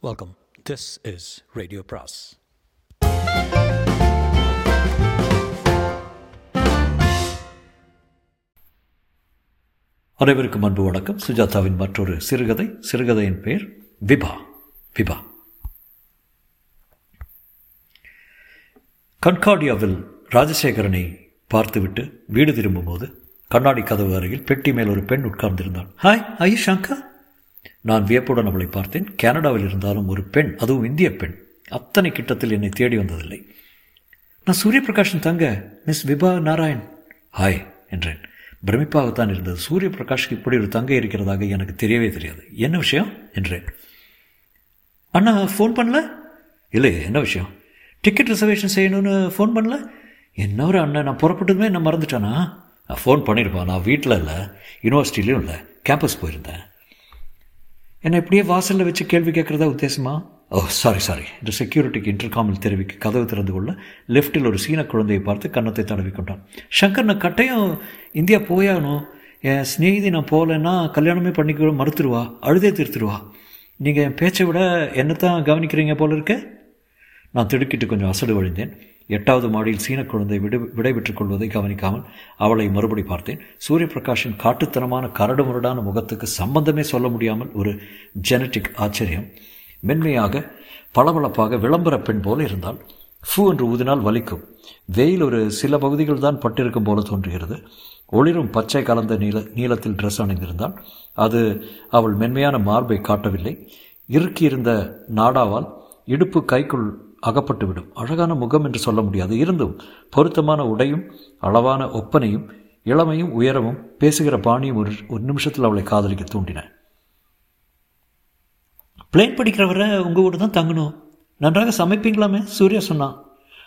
Welcome this is radio பிராஸ் அனைவருக்கும் அன்பு வணக்கம். சுஜாதாவின் மற்றொரு சிறுகதை சிறுகதையின் பெயர் விபா விபா. கன்காடியாவில் ராஜசேகரனை பார்த்துவிட்டு வீடு திரும்பும்போது கண்ணாடி கதவு அருகில் பெட்டி மேல் ஒரு பெண் உட்கார்ந்திருந்தாள் ஹாய் ஐ ஷங்கா நான் வியப்புடன் அவளை பார்த்தேன். கனடாவில் இருந்தாலும் ஒரு பெண் அதுவும் இந்திய பெண். அத்தனை கிட்டத்தில் என்னை தேடி வந்ததில்லை. நான் சூரிய பிரகாஷன் தங்க மிஸ் விபா நாராயண். ஹாய் என்றேன். பிரமிப்பாகத்தான் இருந்தது. சூரிய பிரகாஷ்க்கு இப்படி ஒரு தங்கை இருக்கிறதாக எனக்கு தெரியவே தெரியாது. என்ன விஷயம்? என்றேன். அண்ணா ஃபோன் பண்ணல? இல்லை என்ன விஷயம்? டிக்கெட் ரிசர்வேஷன் செய்யணும்னு ஃபோன் பண்ணல? என்ன ஒரு அண்ணன் நான் புறப்பட்டதுமே என்ன மறந்துட்டானா? நான் ஃபோன் பண்ணியிருப்பான். நான் வீட்டில் இல்லை யூனிவர்சிட்டிலையும் இல்லை கேம்பஸ் போயிருந்தேன். என்னை இப்படியே வாசலில் வச்சு கேள்வி கேட்குறதா உத்தேசமா? ஓ சாரி சாரி இந்த செக்யூரிட்டிக்கு இன்டர்காமில் தெரிவிக்க கதவு திறந்து கொள்ள லெஃப்ட்டில் ஒரு சீன குழந்தையை பார்த்து கன்னத்தை தடவி கொண்டான். சங்கர் நான் கட்டையும் இந்தியா போயாகணும் என் ஸ்நேகிதி நான் போகலன்னா கல்யாணமே பண்ணிக்க மறுத்துருவா அழுதே தீர்த்துருவா. நீங்கள் என் பேச்சை விட என்னத்தான் கவனிக்கிறீங்க போல இருக்க? நான் திடுக்கிட்டு கொஞ்சம் அசடு வழிந்தேன். எட்டாவது மாடியில் சீன குழந்தை விடு விடைபெற்றுக் கொள்வதை கவனிக்காமல் அவளை மறுபடி பார்த்தேன். சூரிய பிரகாஷின் காட்டுத்தனமான கரடு முரடான முகத்துக்கு சம்பந்தமே சொல்ல முடியாமல் ஒரு ஜெனட்டிக் ஆச்சரியம். மென்மையாக பளபளப்பாக விளம்பர பெண் போல இருந்தால் ஃபூ என்று ஊதினால் வலிக்கும். வெயில் ஒரு சில பகுதிகள் தான் பட்டிருக்கும் போல தோன்றுகிறது. ஒளிரும் பச்சை கலந்த நீல நீளத்தில் ட்ரெஸ் அணிந்திருந்தால் அது அவள் மென்மையான மார்பை காட்டவில்லை. இறுக்கியிருந்த நாடாவால் இடுப்பு கைக்குள் அகப்பட்டுவிடும். அழகான முகம் என்று சொல்ல முடியாது. இருந்தும் பொருத்தமான உடையும் அளவான ஒப்பனையும் இளமையும் உயரமும் பேசுகிற பாணியும் ஒரு ஒரு நிமிஷத்தில் அவளை காதலிக்க தூண்டின. பிளேன் படிக்கிறவரை உங்கள் வீடு தான் தங்கணும். நன்றாக சமைப்பீங்களாமே? சூர்யா சொன்னான்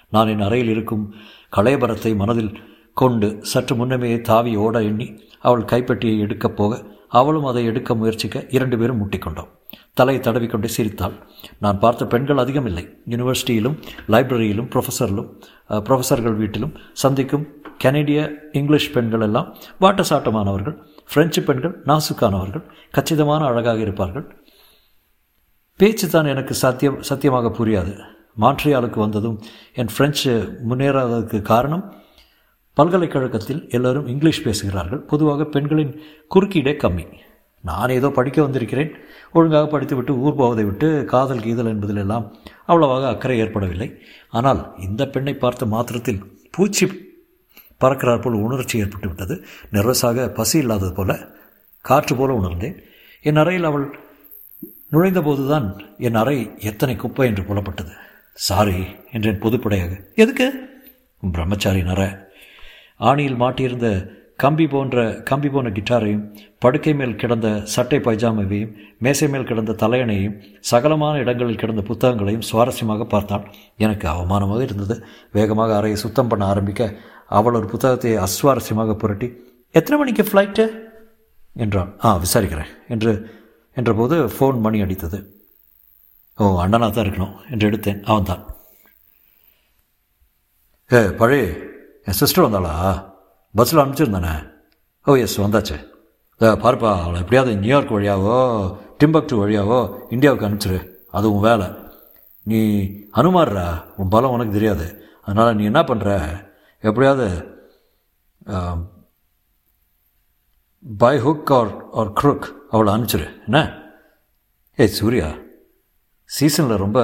நான் என் அறையில் இருக்கும் களையபரத்தை மனதில் கொண்டு சற்று முன்னமே தாவி ஓட எண்ணி அவள் கைப்பட்டியை எடுக்கப் போக அவளும் அதை எடுக்க முயற்சிக்க இரண்டு பேரும் முட்டிக்கொண்டோம். தலையை தடவிக்கொண்டே சிரித்தாள். நான் பார்த்த பெண்கள் அதிகம் இல்லை யூனிவர்சிட்டியிலும் லைப்ரரியிலும் ப்ரொஃபஸரிலும் ப்ரொஃபஸர்கள் வீட்டிலும் சந்திக்கும் கனேடிய இங்கிலீஷ் பெண்கள் எல்லாம் வாட்டசாட்டமானவர்கள் பிரெஞ்சு பெண்கள் நாசுக்கானவர்கள் கச்சிதமான அழகாக இருப்பார்கள். பேச்சு தான் எனக்கு சத்தியம் சத்தியமாக புரியாது. மான்ட்ரியாலுக்கு வந்ததும் என் ஃப்ரெஞ்சு முன்னேறாததுக்கு காரணம் பல்கலைக்கழகத்தில் எல்லோரும் இங்கிலீஷ் பேசுகிறார்கள். பொதுவாக பெண்களின் குறுக்கீடே கம்மி. நான் ஏதோ படிக்க வந்திருக்கிறேன். ஒழுங்காக படித்துவிட்டு ஊர் போவதை விட்டு காதல் கீதல் என்பதிலெல்லாம் அவ்வளவாக அக்கறை ஏற்படவில்லை. ஆனால் இந்த பெண்ணை பார்த்த மாத்திரத்தில் பூச்சி பறக்கிறார் போல் உணர்ச்சி ஏற்பட்டு விட்டது. நெர்வஸாக பசி இல்லாதது போல காற்று போல உணர்ந்தேன். என் அறையில் அவள் நுழைந்தபோது தான் என் அறை எத்தனை குப்பை என்று புலப்பட்டது. சாரி என்றேன் பொதுப்படையாக. எதுக்கு? பிரம்மச்சாரி நர. ஆணியில் மாட்டியிருந்த கம்பி போன்ற கம்பி போன கிட்டாரையும் படுக்கை மேல் கிடந்த சட்டை பைஜாமாவையும் மேசை மேல் கிடந்த தலையணையும் சகலமான இடங்களில் கிடந்த புத்தகங்களையும் சுவாரஸ்யமாக பார்த்தாள் எனக்கு அவமானமாக இருந்தது. வேகமாக அறையை சுத்தம் பண்ண ஆரம்பிக்க அவள் ஒரு புத்தகத்தை அஸ்வாரஸ்யமாக புரட்டி எத்தனை மணிக்கு ஃப்ளைட்டு என்றான். ஆ விசாரிக்கிறேன் என்று என்றபோது ஃபோன் மணி அடித்தது. ஓ அண்ணனாக தான் இருக்கணும் என்று எடுத்தேன். அவன் தான் ஏ பழைய என் சிஸ்டர் வந்தாளா? பஸ்ஸில் அனுப்பிச்சிருந்தானே? ஓ எஸ் வந்தாச்சு. பாருப்பா அவளை எப்படியாவது நியூயார்க் வழியாவோ டிம்பக்டு வழியாவோ இந்தியாவுக்கு அனுப்பிச்சிரு. அது உன் வேலை. நீ அனுமாறுறா உன் பலம் உனக்கு தெரியாது. அதனால் நீ என்ன பண்ணுற எப்படியாவது by hook or or crook அவளை அனுப்பிச்சிரு. என்ன? ஏய் சூர்யா சீசனில் ரொம்ப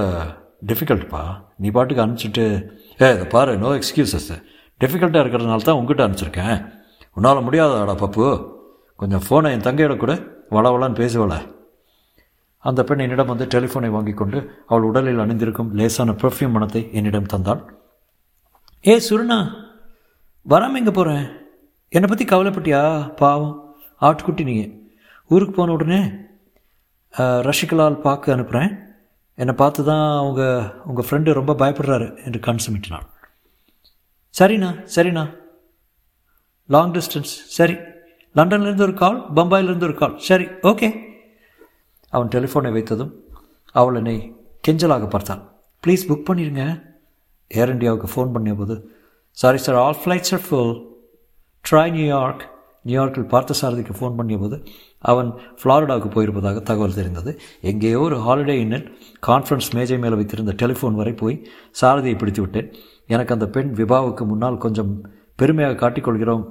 டிஃபிகல்ட்ப்பா நீ பாட்டுக்கு அனுப்பிச்சிட்டு ஏ இதை பாரு நோ எக்ஸ்கியூசஸ் டிஃபிகல்ட்டாக இருக்கிறதுனால தான் உங்ககிட்ட அனுப்பிச்சிருக்கேன். உன்னால் முடியாதாடா பப்பு. கொஞ்சம் ஃபோனை என் தங்கையோட கூட வளவளான்னு பேசுவல. அந்த பெண் என்னிடம் வந்து டெலிஃபோனை வாங்கி கொண்டு அவள் உடலில் அணிந்திருக்கும் லேசான பெர்ஃப்யூம் மனத்தை என்னிடம் தந்தாள். ஏ சுருணா வராமல் எங்கே போகிறேன் என்னை பற்றி கவலைப்பட்டியா? பாவம். ஆட்டுக்குட்டி நீங்கள் ஊருக்கு போன உடனே ரஷிகலால் பார்க்க அனுப்புகிறேன் என்னை பார்த்து தான் அவங்க உங்கள் ஃப்ரெண்டு ரொம்ப பயப்படுறாரு என்று கண் சுமிட்டினாள். சரிண்ணா சரிண்ணா. லாங் டிஸ்டன்ஸ் சரி. லண்டன்லேருந்து ஒரு கால் பம்பாயிலேருந்து ஒரு கால் சரி ஓகே அவன் டெலிஃபோனை வைத்ததும் அவள் என்னை கெஞ்சலாக பார்த்தான் ப்ளீஸ் புக் பண்ணிடுங்க ஏர் இண்டியாவுக்கு ஃபோன் பண்ணிய போது sorry sir all flights are full try New York நியூயார்க்கில் பார்த்த சாரதிக்கு ஃபோன் பண்ணிய போது அவன் ஃப்ளாரிடாவுக்கு போயிருப்பதாக தகவல் தெரிந்தது. எங்கேயோ ஒரு ஹாலிடே இன்னில் கான்ஃபரன்ஸ் மேஜை மேலே வைத்திருந்த டெலிஃபோன் வரை போய் சாரதியை பிடித்து விட்டேன் எனக்கு அந்த பெண் விபாவுக்கு முன்னால் கொஞ்சம் பெருமையாக காட்டிக்கொள்கிறோம்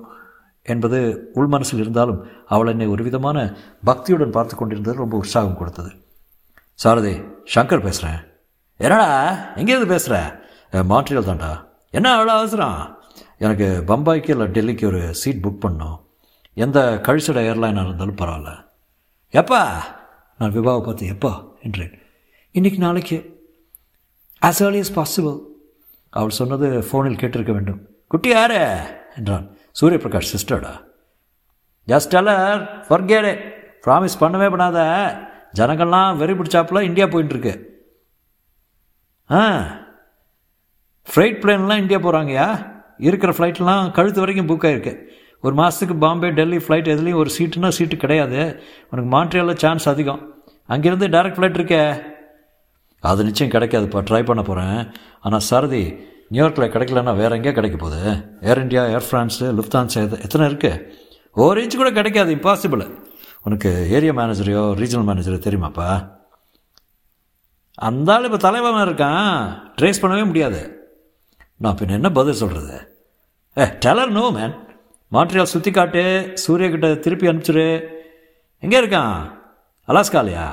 என்பது உள் மனசில் இருந்தாலும் அவள் என்னை ஒரு விதமான பக்தியுடன் பார்த்து கொண்டிருந்தது ரொம்ப உற்சாகம் கொடுத்தது. சாரதி சங்கர் பேசுகிறேன் என்னடா எங்கேருந்து பேசுகிற மாட்ரியல் தான்டா. என்ன அவ்வளோ அவசரம்? எனக்கு பம்பாய்க்கு இல்லை டெல்லிக்கு ஒரு சீட் புக் பண்ணோம். எந்த கழிச்சட ஏர்லைனாக இருந்தாலும் பரவாயில்ல. எப்பா? நான் விவாவை பார்த்து எப்பா என்றேன். இன்றைக்கி நாளைக்கு. ஆஸ் ஏர்லி இஸ் பாசிபிள் அவள் சொன்னது ஃபோனில் கேட்டிருக்க வேண்டும். குட்டி யாரு? என்றான். சூரிய பிரகாஷ் சிஸ்டர்டா ஜஸ்ட் அலர் ஃபர்கேடு ப்ராமிஸ் பண்ணவே பண்ணாத. ஜனங்கள்லாம் வெறி பிடிச்சாப்புல இந்தியா போயிட்டுருக்கு ஆ? ஃப்ளைட் பிளேன்லாம் இந்தியா போகிறாங்கயா இருக்கிற ஃப்ளைட்லாம் கழுத்து வரைக்கும் புக் ஆகிருக்கு ஒரு மாதத்துக்கு பாம்பே டெல்லி ஃப்ளைட் எதுலேயும் ஒரு சீட்டுனா சீட்டு கிடையாது. உனக்கு மாண்ட்ரியாலில் சான்ஸ் அதிகம். அங்கேருந்து டேரக்ட் ஃப்ளைட் இருக்கே. அது நிச்சயம் கிடைக்காதுப்பா ட்ரை பண்ண போகிறேன் ஆனால் சாரதி நியூயார்க்கில் கிடைக்கலன்னா வேறு எங்கேயா கிடைக்க போகுது? ஏர் இந்தியா ஏர் ஃப்ரான்ஸு லுஃப்தான்ஸ் எத்தனை இருக்குது ஒரு இன்ச் கூட கிடைக்காது. இம்பாசிபிள் உனக்கு ஏரியா மேனேஜரையோ ரீஜனல் மேனேஜரோ தெரியுமாப்பா? அந்த ஆள் இப்போ தலைவன் இருக்கான். ட்ரேஸ் பண்ணவே முடியாது. நான் பின்ன என்ன பதில் சொல்கிறது ஏ டெலர் நோ மேன் மாட்ரியால் சுற்றி காட்டு. சூரியக்கிட்ட திருப்பி அனுப்பிச்சிரு. எங்கே இருக்கான்? அலாஸ்காலையா?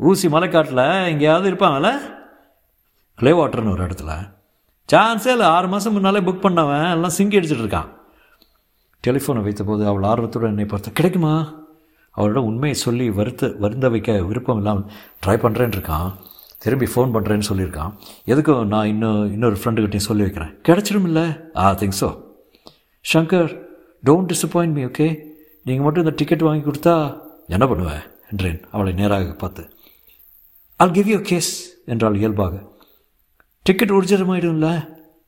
ஊசி மலைக்காட்டில் எங்கேயாவது இருப்பாங்கல்ல? க்ளே வாட்டர்னு ஒரு இடத்துல. சான்ஸே இல்லை ஆறு மாதம் முன்னாலே புக் பண்ணவன் எல்லாம் சிங்கி அடிச்சிட்டு இருக்கான். டெலிஃபோனை வைத்தபோது அவள் ஆர்வத்துடன் என்னை பார்த்து கிடைக்குமா? அவளிடம் உண்மையை சொல்லி வருத்த வருந்த வைக்க விருப்பம் இல்லாமல் ட்ரை பண்ணுறேன்னு இருக்கான். திரும்பி ஃபோன் பண்ணுறேன்னு சொல்லியிருக்கான். எதுக்கும் நான் இன்னும் இன்னொரு ஃப்ரெண்டுக்கிட்டையும் சொல்லி வைக்கிறேன். கிடச்சிருமில்ல இல்லை? I think so Shankar don't disappoint me okay நீங்கள் மட்டும் இந்த டிக்கெட் வாங்கி கொடுத்தா என்ன பண்ணுவேன் என்றேன். அவளை நேராக பார்த்து ஆல் கிவ் யூ கேஸ் என்றால் இயல்பாக. டிக்கெட் ஒரிஜினமாயிடும்ல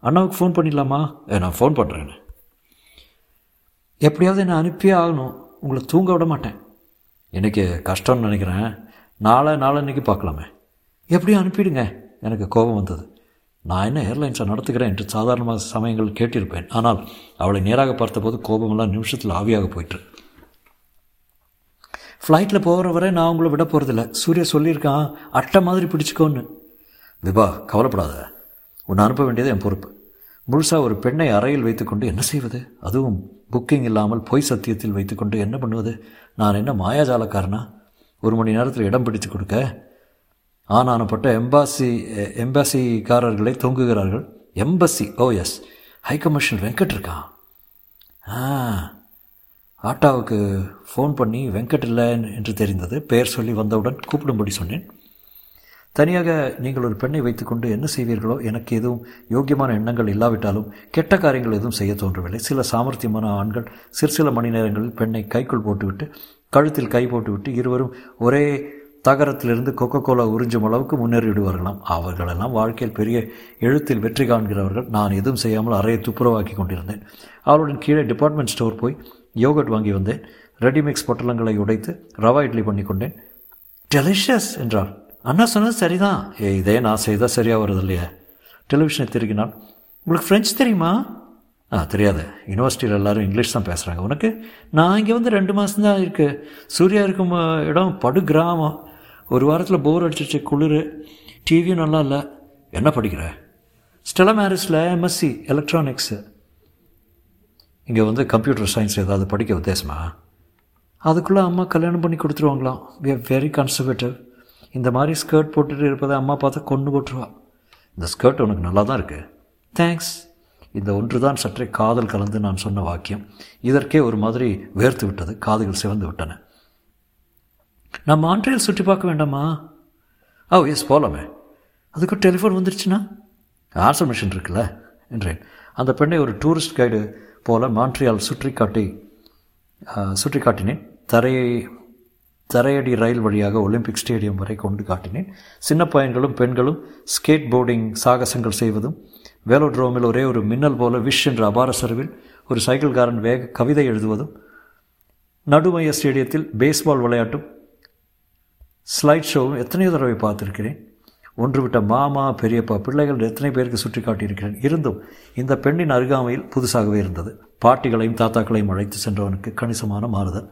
அண்ணாவுக்கு ஃபோன் பண்ணிடலாமா? நான் ஃபோன் பண்ணுறேன்னு எப்படியாவது என்னை அனுப்பியே ஆகணும். உங்களை தூங்க விட மாட்டேன். எனக்கு கஷ்டம்னு நினைக்கிறேன். நாளை நாளன்னைக்கு பார்க்கலாமே. எப்படியும் அனுப்பிடுங்க. எனக்கு கோபம் வந்தது. நான் என்ன ஏர்லைன்ஸை நடத்துகிறேன் என்று சாதாரணமாக சமயங்கள் கேட்டிருப்பேன். ஆனால் அவளை நேராக பார்த்தபோது கோபமெல்லாம் நிமிஷத்தில் ஆவியாக போயிட்டு ஃப்ளைட்டில் போகிற வரை நான் உங்களை விட போகிறதில்ல சூர்யா சொல்லியிருக்கான் அட்டை மாதிரி பிடிச்சிக்கோன்னு. விபா கவலைப்படாத. உன்னை அனுப்ப வேண்டியது என் பொறுப்பு. முழுசாக ஒரு பெண்ணை அறையில் வைத்துக்கொண்டு என்ன செய்வது? அதுவும் புக்கிங் இல்லாமல் பொய் சத்தியத்தில் வைத்துக்கொண்டு என்ன பண்ணுவது? நான் என்ன மாயாஜாலக்காரனா? ஒரு மணி நேரத்தில் இடம் பிடித்து கொடுக்க? ஆனானப்பட்ட எம்பாசி எம்பாசிக்காரர்களை தொங்குகிறார்கள். Embassy oh yes high commissioner Venkat இருக்கான். ஆ. ஆட்டாவுக்கு ஃபோன் பண்ணி வெங்கட் இல்லை என்று தெரிந்தது. பெயர் சொல்லி வந்தவுடன் கூப்பிடும்படி சொன்னேன். தனியாக நீங்கள் ஒரு பெண்ணை வைத்துக்கொண்டு என்ன செய்வீர்களோ எனக்கு எதுவும் யோக்கியமான எண்ணங்கள் இல்லாவிட்டாலும் கெட்ட காரியங்கள் எதுவும் செய்ய தோன்றவில்லை. சில சாமர்த்தியமான ஆண்கள் சிறு சில மணி நேரங்களில் பெண்ணை கைக்குள் போட்டுவிட்டு கழுத்தில் கை போட்டுவிட்டு இருவரும் ஒரே தகரத்திலிருந்து கொக்கோ கோலா உறிஞ்சும் அளவுக்கு முன்னேறிவிடுவார்களாம். அவர்களெல்லாம் வாழ்க்கையில் பெரிய எழுத்தில் வெற்றி காண்கிறவர்கள். நான் எதுவும் செய்யாமல் அறையை துப்புரவாக்கி கொண்டிருந்தேன். அவளுடன் கீழே டிபார்ட்மெண்ட் ஸ்டோர் போய் யோகட் வாங்கி வந்தேன். ரெடிமிக்ஸ் பொட்டலங்களை உடைத்து ரவா இட்லி பண்ணி கொண்டேன். டெலிஷியஸ் என்றார் அண்ணா சொன்னது சரிதான். ஏ இதே நான் செய்தால் சரியாக வருது இல்லையா டெலிவிஷனை திருகினான் உங்களுக்கு ஃப்ரெஞ்சு தெரியுமா? ஆ தெரியாது. யூனிவர்சிட்டியில் எல்லோரும் இங்கிலீஷ் தான் பேசுகிறாங்க உனக்கு? நான் இங்கே வந்து ரெண்டு மாதம் தான் இருக்குது சூர்யா இருக்கும் இடம் படு கிராமம். ஒரு வாரத்தில் போர் அடிச்சிச்சு குளிர். டிவியும் நல்லா இல்லை. என்ன படிக்கிற? ஸ்டெலா மேரிஸில் எம்எஸ்சி எலக்ட்ரானிக்ஸு இங்கே வந்து கம்ப்யூட்டர் சயின்ஸ் ஏதாவது படிக்க உத்தேசமா? அதுக்குள்ளே அம்மா கல்யாணம் பண்ணி கொடுத்துருவாங்களாம் வி ஆர் வெரி கன்சர்வேட்டிவ் இந்த மாதிரி ஸ்கர்ட் போட்டுட்டு இருப்பதை அம்மா பார்த்தா கொண்டு போட்டுருவா இந்த ஸ்கர்ட் உனக்கு நல்லா தான் இருக்குது தேங்க்ஸ் இந்த ஒன்று தான் சற்றே காதல் கலந்து நான் சொன்ன வாக்கியம். இதற்கே ஒரு மாதிரி வேர்த்து விட்டது காதுகள் சிவந்து விட்டன. நான் மாண்ட்ரியல் சுற்றி பார்க்க வேண்டாமா? Oh, ஓ எஸ் போகலாமே அதுக்கு டெலிஃபோன் வந்துருச்சுன்னா? ஆன்சர் மிஷின் இருக்குல்ல? என்றேன். அந்த பெண்ணை ஒரு டூரிஸ்ட் கைடு போல மாண்ட்ரியால் சுற்றி காட்டி சுற்றி காட்டினேன் தரையை தரையடி ரயில் வழியாக ஒலிம்பிக் ஸ்டேடியம் வரை கொண்டு காட்டினேன். சின்ன பையன்களும் பெண்களும் ஸ்கேட் போர்டிங் சாகசங்கள் செய்வதும் வேலோட்ரோமில் ஒரே ஒரு மின்னல் போல விஷ் என்ற அபார சரிவில் ஒரு சைக்கிள்காரன் வேக கவிதை எழுதுவதும் நடுமைய ஸ்டேடியத்தில் பேஸ்பால் விளையாட்டும் ஸ்லைட் ஷோவும் எத்தனையோ தடவை பார்த்துருக்கிறேன். ஒன்றுவிட்ட மாமா பெரியப்பா பிள்ளைகள் எத்தனை பேருக்கு சுற்றி காட்டியிருக்கிறேன் இருந்தும் இந்த பெண்ணின் அருகாமையில் புதுசாகவே இருந்தது. பாட்டிகளையும் தாத்தாக்களையும் அழைத்து சென்றவனுக்கு கணிசமான மாறுதல்.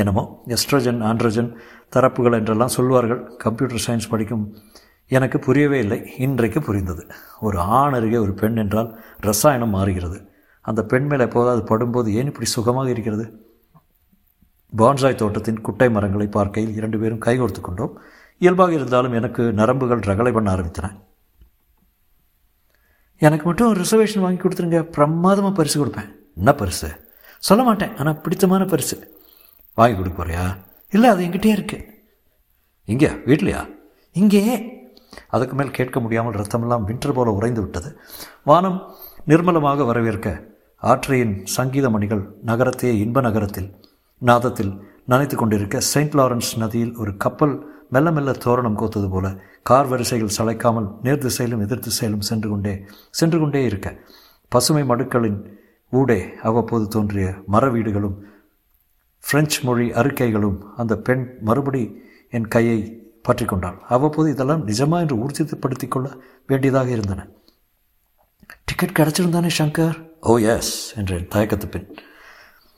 என்னமோ எஸ்ட்ரஜன் ஆண்ட்ரஜன் தரப்புகள் என்றெல்லாம் சொல்வார்கள். கம்ப்யூட்டர் சயின்ஸ் படிக்கும் எனக்கு புரியவே இல்லை. இன்றைக்கு புரிந்தது. ஒரு ஆண் அருகே ஒரு பெண் என்றால் ரசாயனம் மாறுகிறது. அந்த பெண் மேலே எப்போதாவது படும்போது ஏன் இப்படி சுகமாக இருக்கிறது? பான்சாய் தோட்டத்தின் குட்டை மரங்களை பார்க்கையில் இரண்டு பேரும் கைகோர்த்து கொண்டோம். இயல்பாக இருந்தாலும் எனக்கு நரம்புகள் ரகலை பண்ண ஆரம்பித்தன. எனக்கு மட்டும் ரிசர்வேஷன் வாங்கி கொடுத்துருங்க. பிரமாதமாக பரிசு கொடுப்பேன். என்ன பரிசு? சொல்ல மாட்டேன். ஆனால் பிடித்தமான பரிசு. வாங்கி கொடுக்க போறியா? இல்லை அது எங்கிட்டே இருக்கு. இங்கே வீட்லையா? இங்கேயே அதுக்கு மேல் கேட்க முடியாமல் ரத்தமெல்லாம் வின்று போல உறைந்து விட்டது. வானம் நிர்மலமாக வரவேற்க ஆற்றையின் சங்கீத மணிகள் நகரத்தையே இன்ப நகரத்தில் நாதத்தில் நனைத்து கொண்டிருக்க செயின்ட் லாரன்ஸ் நதியில் ஒரு கப்பல் மெல்ல மெல்ல தோரணம் கோத்தது போல கார் வரிசைகள் சளைக்காமல் நேர் திசையிலும் எதிர் திசையிலும் சென்று கொண்டே சென்று கொண்டே இருக்க. பசுமை மடுக்களின் ஊடே அவ்வப்போது தோன்றிய மர வீடுகளும் பிரெஞ்சு மொழி அறிக்கைகளும் அந்த பெண் மறுபடி என் கையை பற்றி கொண்டாள். அவ்வப்போது இதெல்லாம் நிஜமா என்று ஊர்ஜிதப்படுத்தி கொள்ள வேண்டியதாக இருந்தன. டிக்கெட் கிடச்சிருந்தானே சங்கர்? Oh, ஓ எஸ் என்றேன் தயக்கத்து பின்.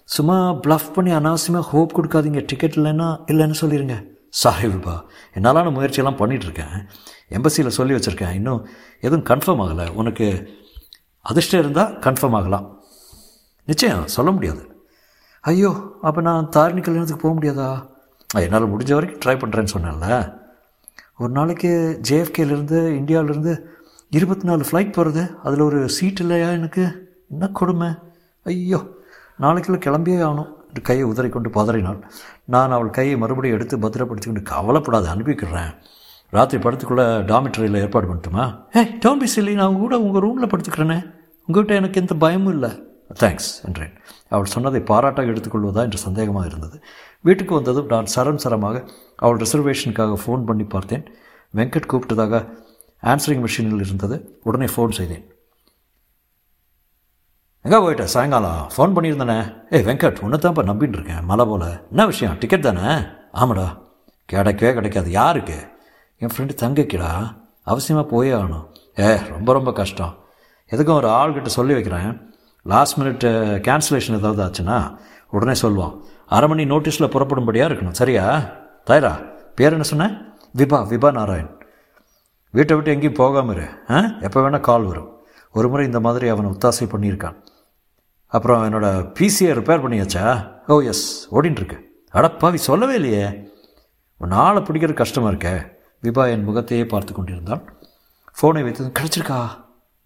சும்மா ப்ளஃப் பண்ணி அனாவசியமாக ஹோப் கொடுக்காதீங்க. டிக்கெட் இல்லைன்னா இல்லைன்னு சொல்லிடுங்க சாரி என்னாலான முயற்சியெல்லாம் பண்ணிகிட்ருக்கேன் எம்பசியில் சொல்லி வச்சுருக்கேன். இன்னும் எதுவும் கன்ஃபார்ம் ஆகலை. உனக்கு அதிர்ஷ்டம் இருந்தால் கன்ஃபார்ம் ஆகலாம். நிச்சயம் சொல்ல முடியாது. ஐயோ அப்போ நான் தாரிணி கல்யாணத்துக்கு போக முடியாதா? என்னால் முடிஞ்ச வரைக்கும் ட்ரை பண்ணுறேன்னு சொன்னேன்ல. ஒரு நாளைக்கு ஜேஎஃப்கேலேருந்து இந்தியாவிலேருந்து இருபத்தி நாலு ஃப்ளைட் போகிறது அதில் ஒரு சீட் இல்லையா எனக்கு? என்ன கொடுமை? ஐயோ நாளைக்குள்ளே கிளம்பியே ஆகணும். கையை உதறி கொண்டு பதறினாள். நான் அவள் கையை மறுபடியும் எடுத்து பத்திரப்படுத்தி கொண்டு கவலைப்படாத அனுப்பிக்கிறேன். ராத்திரி படுத்துக்குள்ளே டாமிட்டரியில் ஏற்பாடு பண்ணட்டுமா? ஏ டோன் பி சில்லி நான் கூட உங்கள் ரூமில் படுத்துக்கிறேனே. உங்கள்கிட்ட எனக்கு எந்த பயமும் இல்லை. தேங்க்ஸ் என்றேன். அவள் சொன்னதை பாராட்டாக எடுத்துக்கொள்வதா என்று சந்தேகமாக இருந்தது. வீட்டுக்கு வந்ததும் நான் சரம் சரமாக அவள் ரிசர்வேஷனுக்காக ஃபோன் பண்ணி பார்த்தேன். வெங்கட் கூப்பிட்டதாக ஆன்சரிங் மிஷினில் இருந்தது. உடனே ஃபோன் செய்தேன். எங்கே போயிட்ட? சாயங்காலம். ஃபோன் பண்ணியிருந்தேனே. ஏய் வெங்கட் உன்னை தான்ப்பா நம்பின்னு இருக்கேன் மலை போல். என்ன விஷயம்? டிக்கெட் தானே? ஆமாடா. கிடைக்கவே கிடைக்காது. யாருக்கு? என் ஃப்ரெண்டு தங்கக்கிடா. அவசியமாக போயே ஆகணும். ஏ ரொம்ப ரொம்ப கஷ்டம். எதுக்கும் ஒரு ஆள்கிட்ட சொல்லி வைக்கிறேன். லாஸ்ட் மினிட் கேன்சலேஷன் ஏதாவது ஆச்சுன்னா உடனே சொல்லுவோம் அரை மணி நோட்டீஸில் புறப்படும்படியாக இருக்கணும். சரியா? தாயரா பேர் என்ன சொன்னேன் விபா விபா நாராயண். வீட்டை விட்டு எங்கேயும் போகாமல் இரு. ஆ? எப்போ வேணால் கால் வரும். ஒரு முறை இந்த மாதிரி அவனை ஒத்தாசை பண்ணியிருக்கான். அப்புறம் என்னோடய பிசியை ரிப்பேர் பண்ணியாச்சா? Oh, ஓ எஸ் ஓடின்ட்டுருக்கு அடப்பாவி சொல்லவே இல்லையே. உன் ஆளை பிடிக்கிற கஷ்டமாக இருக்கே. விபா என் முகத்தையே பார்த்து கொண்டிருந்தான். ஃபோனை வைத்து கிடச்சிருக்கா?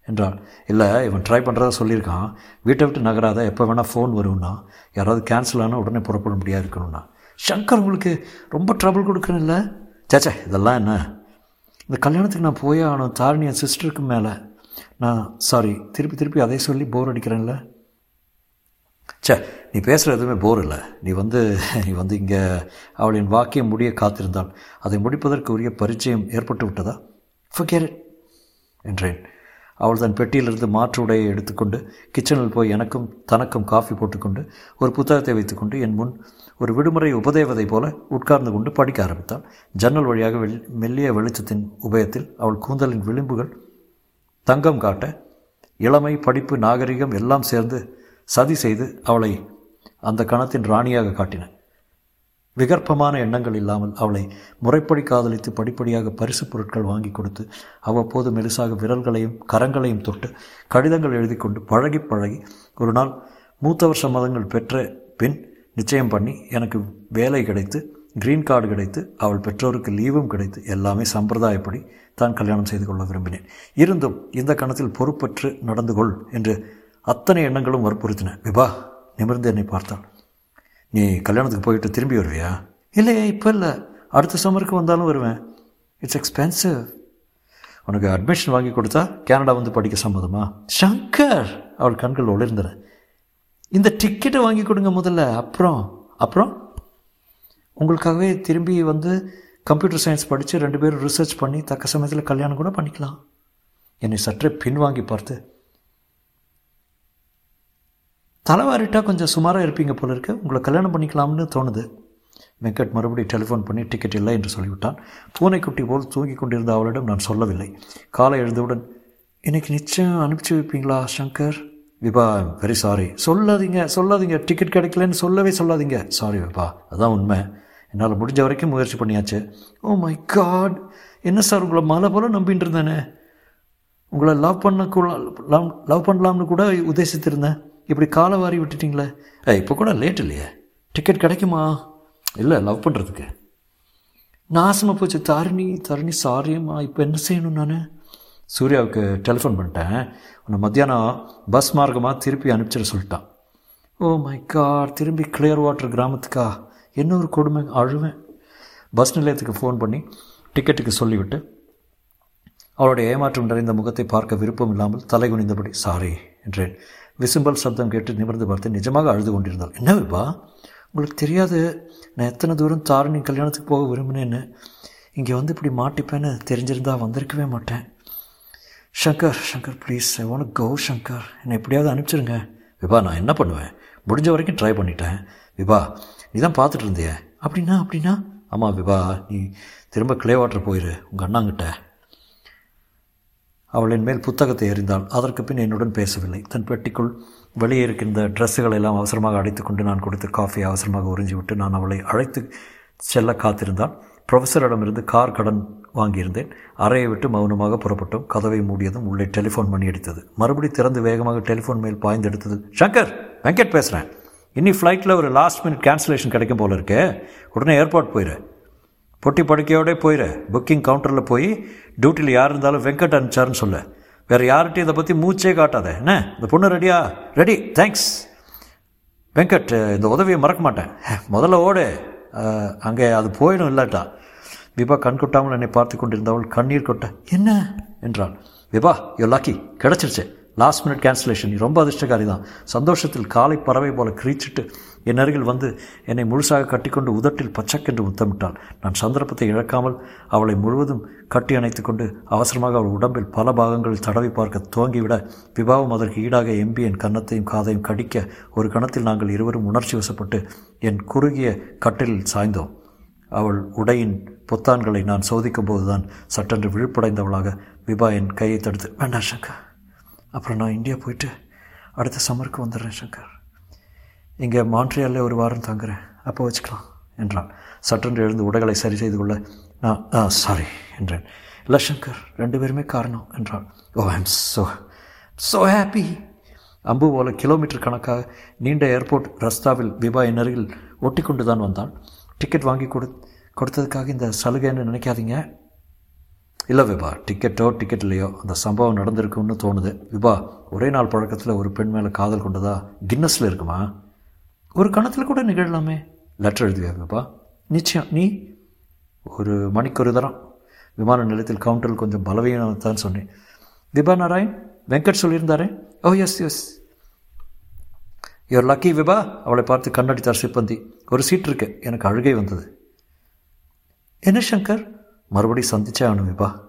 என்றாள் இல்லை இவன் ட்ரை பண்ணுறதா சொல்லியிருக்கான். வீட்டை விட்டு நகராத எப்போ வேணால் ஃபோன் வரும்னா யாராவது கேன்சல் ஆனால் உடனே புறப்பட முடியாது இருக்கணும்னா. சங்கர் உங்களுக்கு ரொம்ப ட்ரபிள் கொடுக்குறேன் இல்லை சேச்சே இதெல்லாம் என்ன? இந்த கல்யாணத்துக்கு நான் போயே ஆகணும். தாரிணி என் சிஸ்டருக்கு மேலே. நான் சாரி திருப்பி திருப்பி அதே சொல்லி போர் அடிக்கிறேன்ல? சே நீ பேசுகிற எதுவுமே போர் இல்லை. நீ வந்து நீ வந்து இங்கே அவளின் வாக்கியம் முடிய காத்திருந்தாள் அதை முடிப்பதற்கு உரிய பரிச்சயம் ஏற்பட்டு விட்டதா? ஃபர்கெட் என்றேன். அவள் தன் பெட்டியிலிருந்து மாற்று உடையை எடுத்துக்கொண்டு கிச்சனில் போய் எனக்கும் தனக்கும் காஃபி போட்டுக்கொண்டு ஒரு புத்தகத்தை வைத்துக்கொண்டு என் முன் ஒரு விடுமுறை உபதேவதை போல உட்கார்ந்து கொண்டு படிக்க ஆரம்பித்தாள். ஜன்னல் வழியாக வெள் மெல்லிய வெளிச்சத்தின் உபயத்தில் அவள் கூந்தலின் விளிம்புகள் தங்கம் காட்ட இளமை படிப்பு நாகரிகம் எல்லாம் சேர்ந்து சதி செய்து அவளை அந்த கணத்தின் ராணியாக காட்டின. விகற்பமான எண்ணங்கள் இல்லாமல் அவளை முறைப்படி காதலித்து படிப்படியாக பரிசு பொருட்கள் வாங்கி கொடுத்து அவ்வப்போது மெலிசாக விரல்களையும் கரங்களையும் தொட்டு கடிதங்கள் எழுதி கொண்டு பழகி பழகி ஒரு நாள் மூத்தவர் சம்மதங்கள் பெற்ற பின் நிச்சயம் பண்ணி எனக்கு வேலை கிடைத்து க்ரீன் கார்டு கிடைத்து அவள் பெற்றோருக்கு லீவும் கிடைத்து எல்லாமே சம்பிரதாயப்படி தான் கல்யாணம் செய்து கொள்ள விரும்பினேன். இருந்தும் இந்த கணத்தில் பொறுப்பற்று நடந்து கொள் என்று அத்தனை எண்ணங்களும் வற்புறுத்தின. விபா நிமிர்ந்து என்னை பார்த்தாள். நீ கல்யாணத்துக்கு போயிட்டு திரும்பி வருவியா? இல்லையே இப்போ இல்லை. அடுத்த சம்மருக்கு வந்தாலும் வருவேன். இட்ஸ் எக்ஸ்பென்சிவ் உனக்கு அட்மிஷன் வாங்கி கொடுத்தா கேனடா வந்து படிக்க சம்மதமா? ஷங்கர் அவள் கண்கள் ஒளிர்ந்தன. இந்த டிக்கெட்டை வாங்கி கொடுங்க முதல்ல. அப்புறம் அப்புறம்? உங்களுக்காகவே திரும்பி வந்து கம்ப்யூட்டர் சயின்ஸ் படித்து ரெண்டு பேரும் ரிசர்ச் பண்ணி தக்க சமயத்தில் கல்யாணம் கூட பண்ணிக்கலாம். என்னை சற்றே பின்வாங்கி பார்த்து தலைவாரிட்டா கொஞ்சம் சுமாராக இருப்பீங்க போல இருக்கு. உங்களை கல்யாணம் பண்ணிக்கலாம்னு தோணுது. வெங்கட் மறுபடியும் டெலிஃபோன் பண்ணி டிக்கெட் இல்லை என்று சொல்லிவிட்டான். பூனைக்குட்டி போல் தூங்கி கொண்டிருந்த அவளிடம் நான் சொல்லவில்லை. காலை எழுந்தவுடன் இன்னைக்கு நிச்சயம் அனுப்பிச்சி வைப்பீங்களா சங்கர்? விபா வெரி சாரி சொல்லாதீங்க சொல்லாதீங்க. டிக்கெட் கிடைக்கலன்னு சொல்லவே சொல்லாதீங்க. சாரி விபா அதான் உண்மை. என்னால் முடிஞ்ச வரைக்கும் முயற்சி பண்ணியாச்சு. ஓ மை காட் என்ன சார் உங்களை மலை போல நம்பிட்டு இருந்தேனே? உங்களை லவ் பண்ண கூட லவ் லவ் பண்ணலாம்னு கூட உத்தேசித்திருந்தேன். இப்படி காலை வாரி விட்டுட்டீங்களே? இப்போ கூட லேட் இல்லையே. டிக்கெட் கிடைக்குமா? இல்லை லவ் பண்ணுறதுக்கு நாசமாக போச்சு தாரிணி தாரிணி சாரியம்மா இப்போ என்ன செய்யணும் நான்? சூர்யாவுக்கு டெலிஃபோன் பண்ணிட்டேன். உன்னை மத்தியானம் பஸ் மார்க்கமாக திருப்பி அனுப்பிச்சிட சொல்லிட்டான். ஓ மை காட் திரும்பி கிளியர் வாட்டர் கிராமத்துக்கா? என்ன ஒரு கொடுமை அழுவேன். பஸ் நிலையத்துக்கு ஃபோன் பண்ணி டிக்கெட்டுக்கு சொல்லிவிட்டு அவளுடைய ஏமாற்றம் நிறைந்த முகத்தை பார்க்க விருப்பம் இல்லாமல் தலை குனிந்தபடி சாரி என்றேன். விசும்பல் சப்தம் கேட்டு நிமிர்ந்து பார்த்து நிஜமாக அழுது கொண்டிருந்தாள். என்ன விபா? உங்களுக்கு தெரியாது. நான் எத்தனை தூரம் தாரணி கல்யாணத்துக்கு போக விரும்பினேன்னு. இங்கே வந்து இப்படி மாட்டிப்பேன்னு தெரிஞ்சிருந்தா வந்திருக்கவே மாட்டேன். Shankar Shankar please I want go Shankar என்னை எப்படியாவது அனுப்பிச்சிருங்க. விபா நான் என்ன பண்ணுவேன்? முடிஞ்ச வரைக்கும் ட்ரை பண்ணிட்டேன். விபா நீ தான் பார்த்துட்டு இருந்தியே. அப்படின்னா அப்படின்னா? ஆமாம் விபா நீ திரும்ப கிளே வாட்டர் போயிரு உங்கள் அண்ணாங்கிட்ட. அவளின் மேல் புத்தகத்தை எறிந்தாள். அதற்கு பின் என்னுடன் பேசவில்லை. தன் பெட்டிக்குள் வெளியே இருக்கின்ற ட்ரெஸ்ஸுகளை எல்லாம் அவசரமாக அடைத்துக்கொண்டு நான் கொடுத்த காஃபியை அவசரமாக உறிஞ்சிவிட்டு நான் அவளை அழைத்து செல்ல காத்திருந்தாள். ப்ரொஃபஸரிடமிருந்து கார் கடன் வாங்கியிருந்தேன். அறையை விட்டு மௌனமாக புறப்பட்டோம். கதவை மூடியதும் உள்ளே டெலிஃபோன் மணி அடித்தது. மறுபடி திறந்து வேகமாக டெலிஃபோன் மேல் பாய்ந்தெடுத்தது ஷங்கர் வெங்கட் பேசுகிறேன் இன்னி ஃப்ளைட்டில் ஒரு லாஸ்ட் மினிட் கேன்சலேஷன் கிடைக்கும் போல இருக்கே. உடனே ஏர்போர்ட் போயிடு பொட்டி படுக்கையோடே போயிரு. புக்கிங் கவுண்டரில் போய் டியூட்டியில் யார் இருந்தாலும் வெங்கட் அனுப்பிச்சாருன்னு சொல்லு. வேறு யார்கிட்டையும் இதை பற்றி மூச்சே காட்டாத. என்ன? இந்த பொண்ணு ரெடியா ரெடி தேங்க்ஸ் வெங்கட் இந்த உதவியை மறக்க மாட்டேன். முதல்ல ஓடு. அங்கே அது போயிடும் இல்லாட்டா. விபா கண் கொட்டாமல் என்னை பார்த்து கொண்டிருந்தவள் கண்ணீர் கொட்ட. என்ன? என்றாள் விபா யோ லாக்கி கிடச்சிருச்சு. லாஸ்ட் மினிட் கேன்சலேஷன் நீ ரொம்ப அதிர்ஷ்டகாரி தான் சந்தோஷத்தில் காலை பறவை போல கிரீச்சிட்டு என் அருகில் வந்து என்னை முழுசாக கட்டிக்கொண்டு உதட்டில் பச்சக்கென்று முத்தமிட்டாள் நான் சந்தர்ப்பத்தை இழக்காமல் அவளை முழுவதும் கட்டி அணைத்து கொண்டு அவசரமாக அவள் உடம்பில் பல பாகங்கள் தடவி பார்க்க துவங்கிவிட விபாவும் அதற்கு ஈடாக எம்பி என் கன்னத்தையும் காதையும் கடிக்க ஒரு கணத்தில் நாங்கள் இருவரும் உணர்ச்சி வசப்பட்டு என் குறுகிய கட்டிலில் சாய்ந்தோம். அவள் உடையின் பொத்தான்களை நான் சோதிக்கும் போதுதான் சட்டென்று விழுப்படைந்தவளாக விபா என் கையை தடுத்து வேண்டாம் சங்கர். அப்புறம் நான் இந்தியா போயிட்டு அடுத்த சம்மருக்கு வந்துடுறேன் சங்கர். இங்கே மாண்ட்ரியாலில் ஒரு வாரம் தங்குறேன். அப்போ வச்சுக்கலாம் என்றான். சட்டென்று எழுந்து உடைகளை சரி செய்து கொள்ள நான் ஆ சாரி என்றேன். இல்லை சங்கர் ரெண்டு பேருமே காரணம் என்றாள். Oh I'm so so happy அம்பு போல கிலோமீட்டர் கணக்காக நீண்ட ஏர்போர்ட் ரஸ்தாவில் விபாயின் அருகில் ஒட்டி கொண்டு தான் வந்தான். டிக்கெட் வாங்கி கொடு கொடுத்ததுக்காக இந்த சலுகைன்னு நினைக்காதீங்க. இல்லை விபா டிக்கெட்டோ டிக்கெட் இல்லையோ அந்த சம்பவம் நடந்திருக்கும்னு தோணுது. விபா ஒரே நாள் பழக்கத்தில் ஒரு பெண் மேலே காதல் கொண்டதா கின்னஸில் இருக்குமா? ஒரு கணத்தில் கூட நிகழலாமே. லெட்டர் எழுதுவியா விபா? நிச்சயம். நீ? ஒரு மணிக்கு ஒரு தரம் விமான நிலையத்தில் கவுண்டரில் கொஞ்சம் பலவீனம் தான் சொன்னேன். விபா நாராயண் வெங்கட் சொல்லியிருந்தாரே? ஓ yes yes your lucky Vibha. அவளை பார்த்து கண்ணடித்தார் சிப்பந்தி ஒரு சீட் இருக்கு. எனக்கு அழுகை வந்தது. என்ன சங்கர்? மறுபடி சந்திச்சே ஆகணுமேப்பா விபா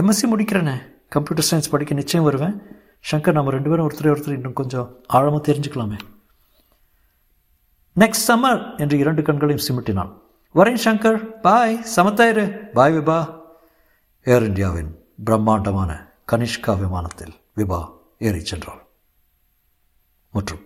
எம்எஸ்சி முடிக்கிறேனே. கம்ப்யூட்டர் சயின்ஸ் படிக்க நிச்சயம் வருவேன். சங்கர் நம்ம ரெண்டு பேரும் ஒருத்தரை ஒருத்தர் இன்னும் கொஞ்சம் ஆழமாக தெரிஞ்சுக்கலாமே. நெக்ஸ்ட் சம்மர் என்று இரண்டு கண்களையும் சிமிட்டினான் வரேன் சங்கர். பாய் சமத்தாயிரு பாய் விபா. ஏர் இந்தியாவின் பிரம்மாண்டமான கனிஷ்கா விமானத்தில் விபா ஏறிச் சென்றாள். மற்றும்